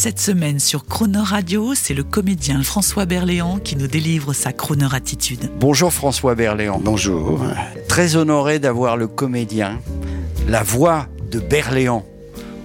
Cette semaine sur Croner Radio, c'est le comédien François Berléand qui nous délivre sa Croner attitude. Bonjour François Berléand. Bonjour. Très honoré d'avoir le comédien, la voix de Berléand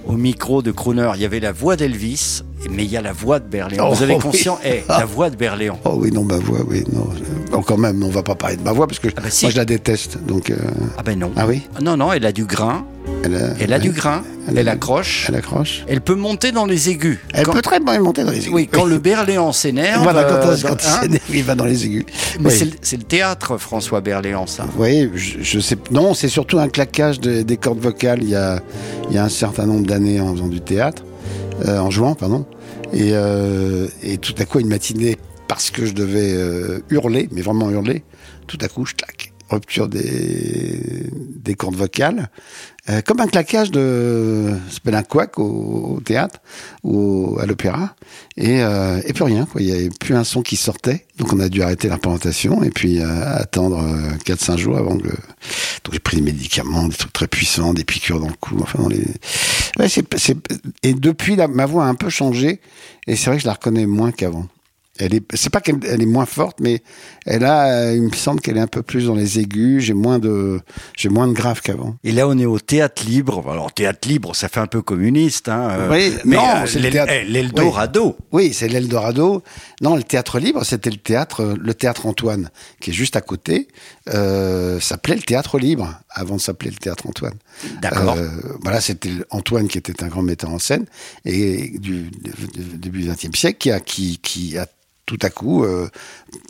au micro de Crooner. Il y avait la voix d'Elvis, mais il y a la voix de Berléand. Oh, Vous avez oui. conscience Eh, La voix de Berléand. Oh oui, non, ma voix, oui, non. Encore même, on va pas parler de ma voix parce que Ah bah si. moi je la déteste. Donc, euh, Ah ben non. ah oui, Non, non, elle a du grain. Elle a, Elle a ouais, du grain. Elle accroche. Elle accroche. Elle peut monter dans les aigus. Elle Quand- peut très bien monter dans les aigus. Oui, quand le Berléand s'énerve. Voilà, quand, euh, quand hein, il s'énerve, il va dans les aigus. Mais Oui. c'est le- théâtre, François Berléand, ça. Oui, je, je sais. Non, c'est surtout un claquage de- des cordes vocales. Il y a, il y a un certain nombre d'années en faisant du théâtre, euh, en jouant, pardon. Et, euh, et tout à coup, une matinée, parce que je devais hurler, mais vraiment hurler, tout à coup, je claque. Rupture des, des cordes vocales, Euh, comme un claquage de, s'appelle un couac au, au théâtre ou à l'opéra, et, euh, et plus rien. Quoi. Il n'y avait plus un son qui sortait, donc on a dû arrêter la représentation et puis euh, attendre euh, 4-5 jours avant que. Donc j'ai pris des médicaments, des trucs très puissants, des piqûres dans le cou. Enfin, dans les. Ouais, c'est, c'est... Et depuis, la, ma voix a un peu changé, et c'est vrai que je la reconnais moins qu'avant. Elle est, c'est pas qu'elle elle est moins forte, mais elle a, euh, il me semble qu'elle est un peu plus dans les aigus. J'ai moins de, j'ai moins de grave qu'avant. Et là, on est au théâtre libre. Alors, théâtre libre, ça fait un peu communiste. Hein, euh, Oui, mais non, euh, c'est eh, l'Eldorado. Oui, c'est l'Eldorado. Non, le théâtre libre, c'était le théâtre, le théâtre Antoine, qui est juste à côté. Euh, s'appelait le théâtre libre avant de s'appeler le théâtre Antoine. D'accord. Euh, voilà, c'était Antoine qui était un grand metteur en scène et du, du- du début du XXe siècle qui a qui, qui a tout à coup, euh,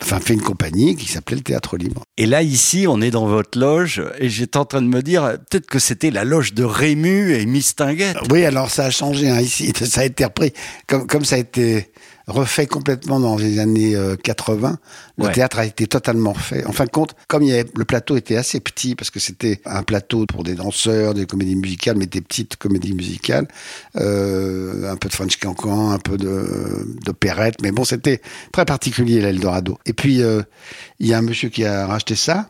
enfin, fait une compagnie qui s'appelait le Théâtre Libre. Et là, ici, on est dans votre loge. Et j'étais en train de me dire, peut-être que c'était la loge de Rému et Mistinguette. Oui, alors ça a changé hein, ici. Ça a été repris comme comme ça a été refait complètement dans les années euh, 80. Le Ouais. théâtre a été totalement refait. En fin de compte, comme il y avait, le plateau était assez petit parce que c'était un plateau pour des danseurs, des comédies musicales, mais des petites comédies musicales, euh, un peu de French Cancan, un peu de d'opérette, mais bon, c'était très particulier l'Eldorado. Et puis euh, il y a un monsieur qui a racheté ça.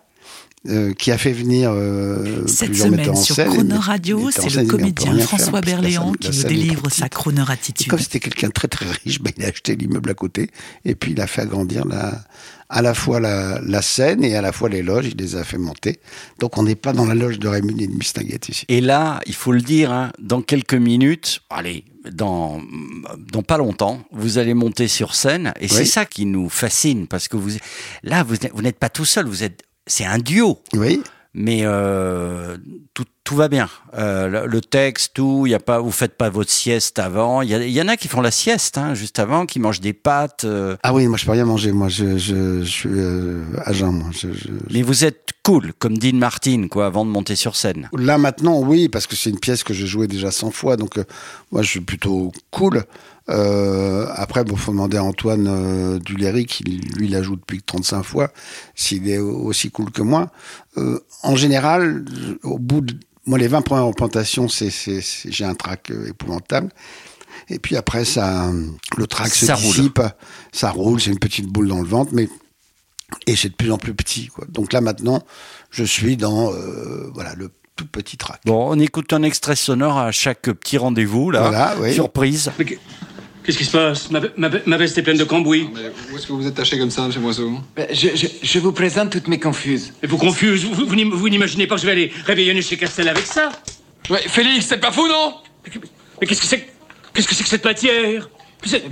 Euh, qui a fait venir euh, Cette plusieurs metteurs semaine en sur scène. Et- Radio, c'est le comédien faire François Berléand qui nous délivre sa Et attitude. comme c'était quelqu'un de très très riche, ben, il a acheté l'immeuble à côté et puis il a fait agrandir la, à la fois la, la scène et à la fois les loges, il les a fait monter. Donc on n'est pas dans la loge de Rémus et de Mistinguette ici. Et là, il faut le dire, hein, dans quelques minutes, allez, dans, dans pas longtemps, vous allez monter sur scène. Et c'est ça qui nous fascine parce que vous, là, vous n'êtes pas tout seul, vous êtes, c'est un duo. Oui, mais euh, tout, tout va bien. Euh, le, texte, tout, y a pas, vous faites pas votre sieste avant. Il y, y en a qui font la sieste hein, juste avant, qui mangent des pâtes. euh, ah oui, moi je peux rien manger, moi je, je, je suis à jeun, moi. Je, mais vous êtes cool, comme Dean Martin, quoi, avant de monter sur scène. Là maintenant, oui, parce que c'est une pièce que j'ai jouée déjà 100 fois, donc moi je suis plutôt cool. Euh, après, bon, faut demander à Antoine euh, Duléry, qui lui la joue depuis 35 fois, s'il est aussi cool que moi. Euh, en général, au bout de moi, les 20 premières représentations, c'est, c'est, c'est- j'ai un trac euh, épouvantable. Et puis après, ça, le trac se Ça roule. dissipe, ça roule, c'est une petite boule dans le ventre, mais et c'est de plus en plus petit. Quoi. Donc là maintenant, je suis dans euh, voilà le tout petit trac. Bon, on écoute un extrait sonore à chaque petit rendez-vous, là. Voilà, oui. Surprise. Qu'est-ce qui se passe ma, ma- ma veste est pleine de cambouis. Mais où est-ce que vous êtes taché comme ça, chez Moiseau? Ben, Je, je, je vous présente toutes mes confuses. Et vous confuse, vous, vous vous n'imaginez pas que je vais aller réveillonner chez Castel avec ça? Ouais, Félix, c'est pas fou, non? Mais qu'est-ce que c'est que- Qu'est-ce que c'est que cette matière? C'est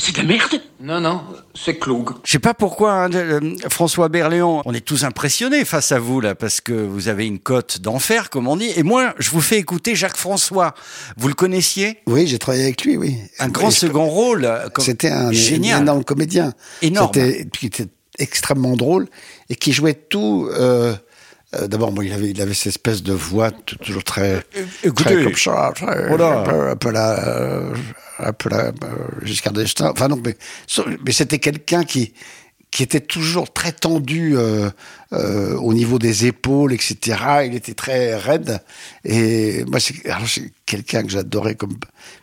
c'est de la merde Non, non, c'est Cloug. Je sais pas pourquoi, hein, de- euh, François Berléand, on est tous impressionnés face à vous là, parce que vous avez une cote d'enfer, comme on dit. Et moi, je vous fais écouter Jacques François. Vous le connaissiez? Oui, j'ai travaillé avec lui, oui. Un grand je- second rôle. euh, comme- C'était un, génial. un énorme comédien. Énorme. C'était, était extrêmement drôle et qui jouait tout. euh, euh, D'abord, bon, il avait, il avait cette espèce de voix toujours très, écoutez, très comme ça, très, voilà. un peu, un peu la, euh, un peu la euh, Giscard d'Estaing. Enfin non, mais, mais c'était quelqu'un qui qui était toujours très tendu euh, euh, au niveau des épaules, etc. Il était très raide. Et moi, c'est quelqu'un que j'adorais, comme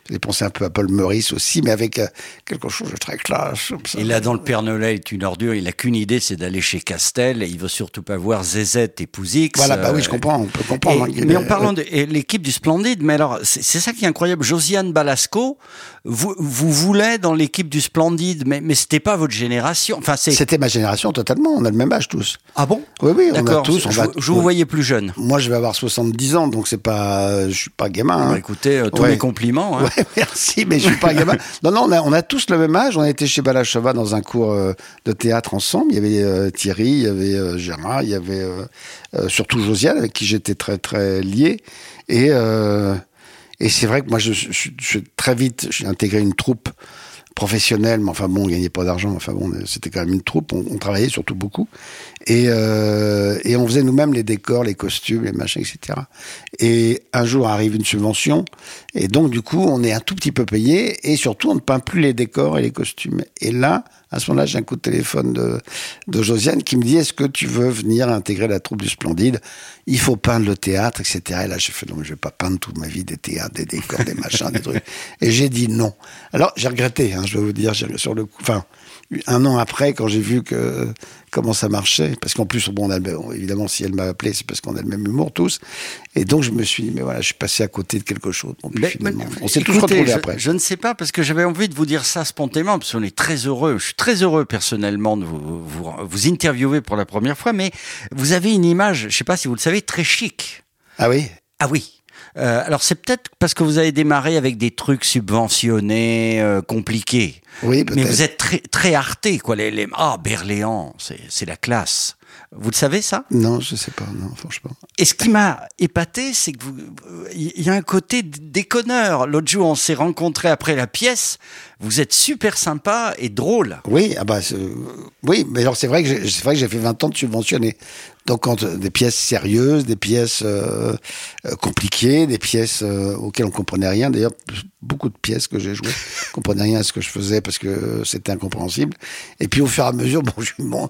j'ai pensé un peu à Paul Meurice aussi, mais avec euh, quelque chose de très classe. Il a dans le Père Noël est une ordure, il a qu'une idée, c'est d'aller chez Castel, et il veut surtout pas voir Zezette et Pouzix. Voilà, bah oui, euh, je comprends, on peut comprendre. hein, Et- mais en parlant de et l'équipe du Splendide, mais alors c'est ça qui est incroyable. Josiane Balasco, vous, vous voulez dans l'équipe du Splendide, mais mais c'était pas votre génération. Enfin C'était ma génération totalement, on a le même âge tous. ah bon? Oui, oui, on a tous. On je, va- vous- je vous voyais plus jeune. Moi, je vais avoir 70 ans, donc c'est pas, je suis pas gamin. hein. Bah, écoutez, euh, tous Ouais. mes compliments. hein. Ouais, merci, mais je suis pas gamin. Non, non, on a, on a tous le même âge. On a été chez Balachova dans un cours euh, de théâtre ensemble. Il y avait euh, Thierry, il y avait euh, Gérard, il y avait euh, surtout Josiane, avec qui j'étais très très lié. Et et c'est vrai que moi, je, je, je- je- très vite, j'ai intégré une troupe professionnelle, mais enfin bon, on gagnait pas d'argent, enfin bon, c'était quand même une troupe, on, travaillait surtout beaucoup, et, euh, et on faisait nous-mêmes les décors, les costumes, les machins, etc. Et un jour arrive une subvention, et donc du coup, on est un tout petit peu payé, et surtout, on ne peint plus les décors et les costumes. Et là, à ce moment-là, j'ai un coup de téléphone de, de Josiane qui me dit Est-ce que tu veux venir intégrer la troupe du Splendide? Il faut peindre le théâtre, etc. Et là, j'ai fait Non, je vais pas peindre toute ma vie des théâtres, des décors, des machins, des trucs. Et j'ai dit non. Alors, j'ai regretté, hein, je vais vous dire, sur le coup. Enfin, un an après, quand j'ai vu que comment ça marchait, parce qu'en plus, bon, on a, évidemment, si elle m'a appelé, c'est parce qu'on a le même humour tous. Et donc, je me suis dit Mais voilà, je suis passé à côté de quelque chose. Bon, puis Mais- finalement, mais- on s'est tous retrouvés je, après. Je ne sais pas parce que j'avais envie de vous dire ça spontanément parce qu'on est très heureux. Je suis très heureux personnellement de vous, vous, vous interviewer pour la première fois, mais vous avez une image, je ne sais pas si vous le savez, très chic. Ah oui? Ah oui. Euh, alors c'est peut-être parce que vous avez démarré avec des trucs subventionnés, euh, compliqués. Oui, Mais peut-être. vous êtes très, très arté, quoi. Les, les- Ah, Berléand, c'est la classe. Vous le savez, ça? Non, je sais pas, non, franchement. et ce qui m'a épaté, c'est que vous, il y a un côté déconneur. L'autre jour, on s'est rencontrés après la pièce. Vous êtes super sympa et drôle. Oui, ah bah, c'est- oui, mais alors c'est vrai que j'ai- c'est vrai que j'ai fait 20 ans de subventionné. Donc quand euh, des pièces sérieuses, des pièces euh, euh, compliquées, des pièces euh, auxquelles on comprenait rien. D'ailleurs, beaucoup de pièces que j'ai jouées, on comprenait rien à ce que je faisais parce que euh, c'était incompréhensible. Et puis au fur et à mesure, bon, je- bon,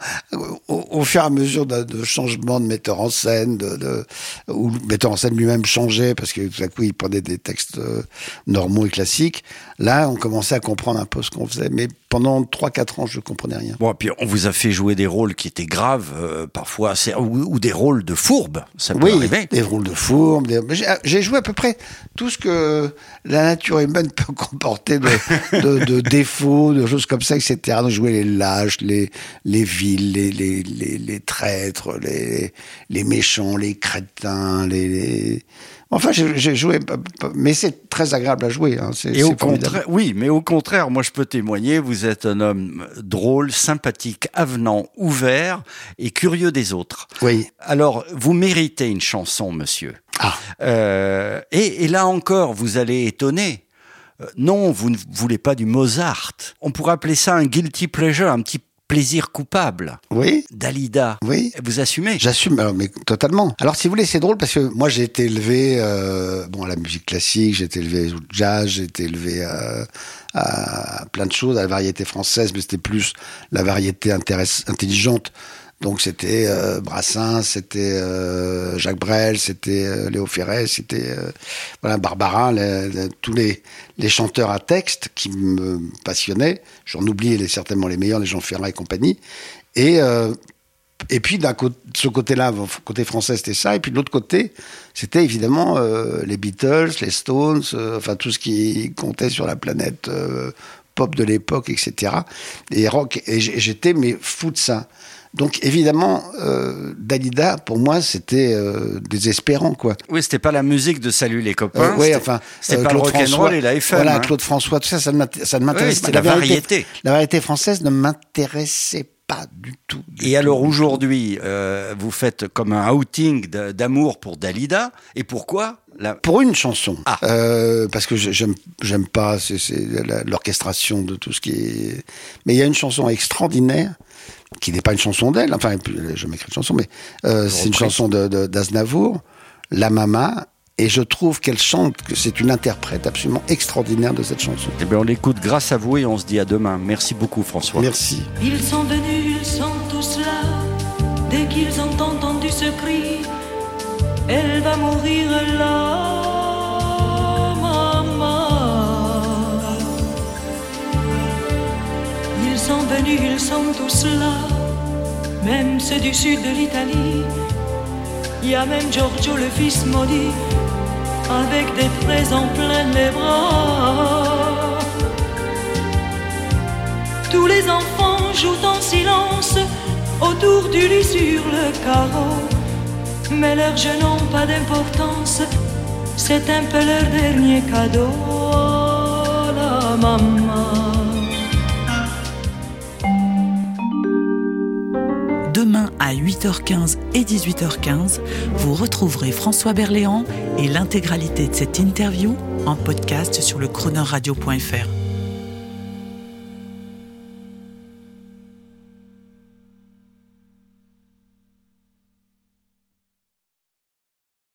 au, au fur et à mesure de, changement de metteur en scène, de où le metteur en scène lui-même changeait parce que tout à coup il prenait des textes euh, normaux et classiques. Là, on commençait à comprendre un peu ce qu'on faisait. Mais pendant 3-4 ans, je comprenais rien. Bon, puis on vous a fait jouer des rôles qui étaient graves, euh, parfois, ou, ou des rôles de fourbe. Ça peut Oui, arriver. des rôles de fourbe. des- mais J'ai joué à peu près tout ce que la nature humaine peut comporter de, de, de défauts, de choses comme ça, etc. Donc, jouer les lâches, les, les vils, les, les, les, les traîtres, les, les méchants, les crétins, les... Enfin, j'ai joué, mais c'est très agréable à jouer. Hein. Et au contraire, oui, mais au contraire, moi je peux témoigner, vous êtes un homme drôle, sympathique, avenant, ouvert et curieux des autres. Oui. Alors, vous méritez une chanson, monsieur. Ah. Euh, et, et là encore, vous allez étonner. Euh, non, vous ne voulez pas du Mozart. On pourrait appeler ça un guilty pleasure, un petit plaisir coupable. Oui. Dalida. Oui. Vous assumez J'assume, alors, mais totalement. Alors, si vous voulez, c'est drôle parce que moi, j'ai été élevé euh, bon, à la musique classique, j'ai été élevé au jazz, j'ai été élevé à, à plein de choses, à la variété française, mais c'était plus la variété intelligente. Donc, c'était euh, Brassens, c'était euh, Jacques Brel, c'était euh, Léo Ferré, c'était euh, voilà, Barbara, tous les, les chanteurs à texte qui me passionnaient. J'en oublie les, certainement les meilleurs, les Jean Ferrat et compagnie. Et et puis d'un côté, ce côté-là, côté français, c'était ça. Et puis de l'autre côté, c'était évidemment les Beatles, les Stones, enfin tout ce qui comptait sur la planète pop de l'époque, etc. Et rock. Et j'étais mais fou de ça. Donc évidemment, euh, Dalida, pour moi, c'était euh, désespérant, quoi. Oui, c'était pas la musique de Salut les copains. Euh, oui, enfin, c'était euh, pas le Claude rock'n'roll François, et la FM. Voilà, hein. Claude François, tout ça, ça ne m'int- ça ne m'intéresse Oui, pas. c'était la variété. La variété française ne m'intéressait pas du tout. du Et tout, alors aujourd'hui, euh, vous faites comme un outing de- d'amour pour Dalida. Et pourquoi La- Pour une chanson, Ah. Euh, parce que j'aime j'aime pas l'orchestration de tout ce qui est. Mais il y a une chanson extraordinaire qui n'est pas une chanson d'elle. Enfin, je m'écris une chanson, mais euh, c'est une chanson de de- d'Aznavour, La Mama. Et je trouve qu'elle chante, que c'est une interprète absolument extraordinaire de cette chanson. Eh bien, on l'écoute grâce à vous et on se dit à demain. Merci beaucoup, François. Merci. Ils sont venus qu'ils ont entendu ce cri. Elle va mourir là. Ils sont venus, ils sont tous là, même ceux du sud de l'Italie. Il y a même Giorgio, le fils maudit, avec des présents plein les bras. Tous les enfants jouent en silence autour du lit sur le carreau. Mais leurs jeux n'ont pas d'importance, c'est un peu leur dernier cadeau. Demain à 8h15 et 18h15, vous retrouverez François Berléand et l'intégralité de cette interview en podcast sur le chroneurradio.fr.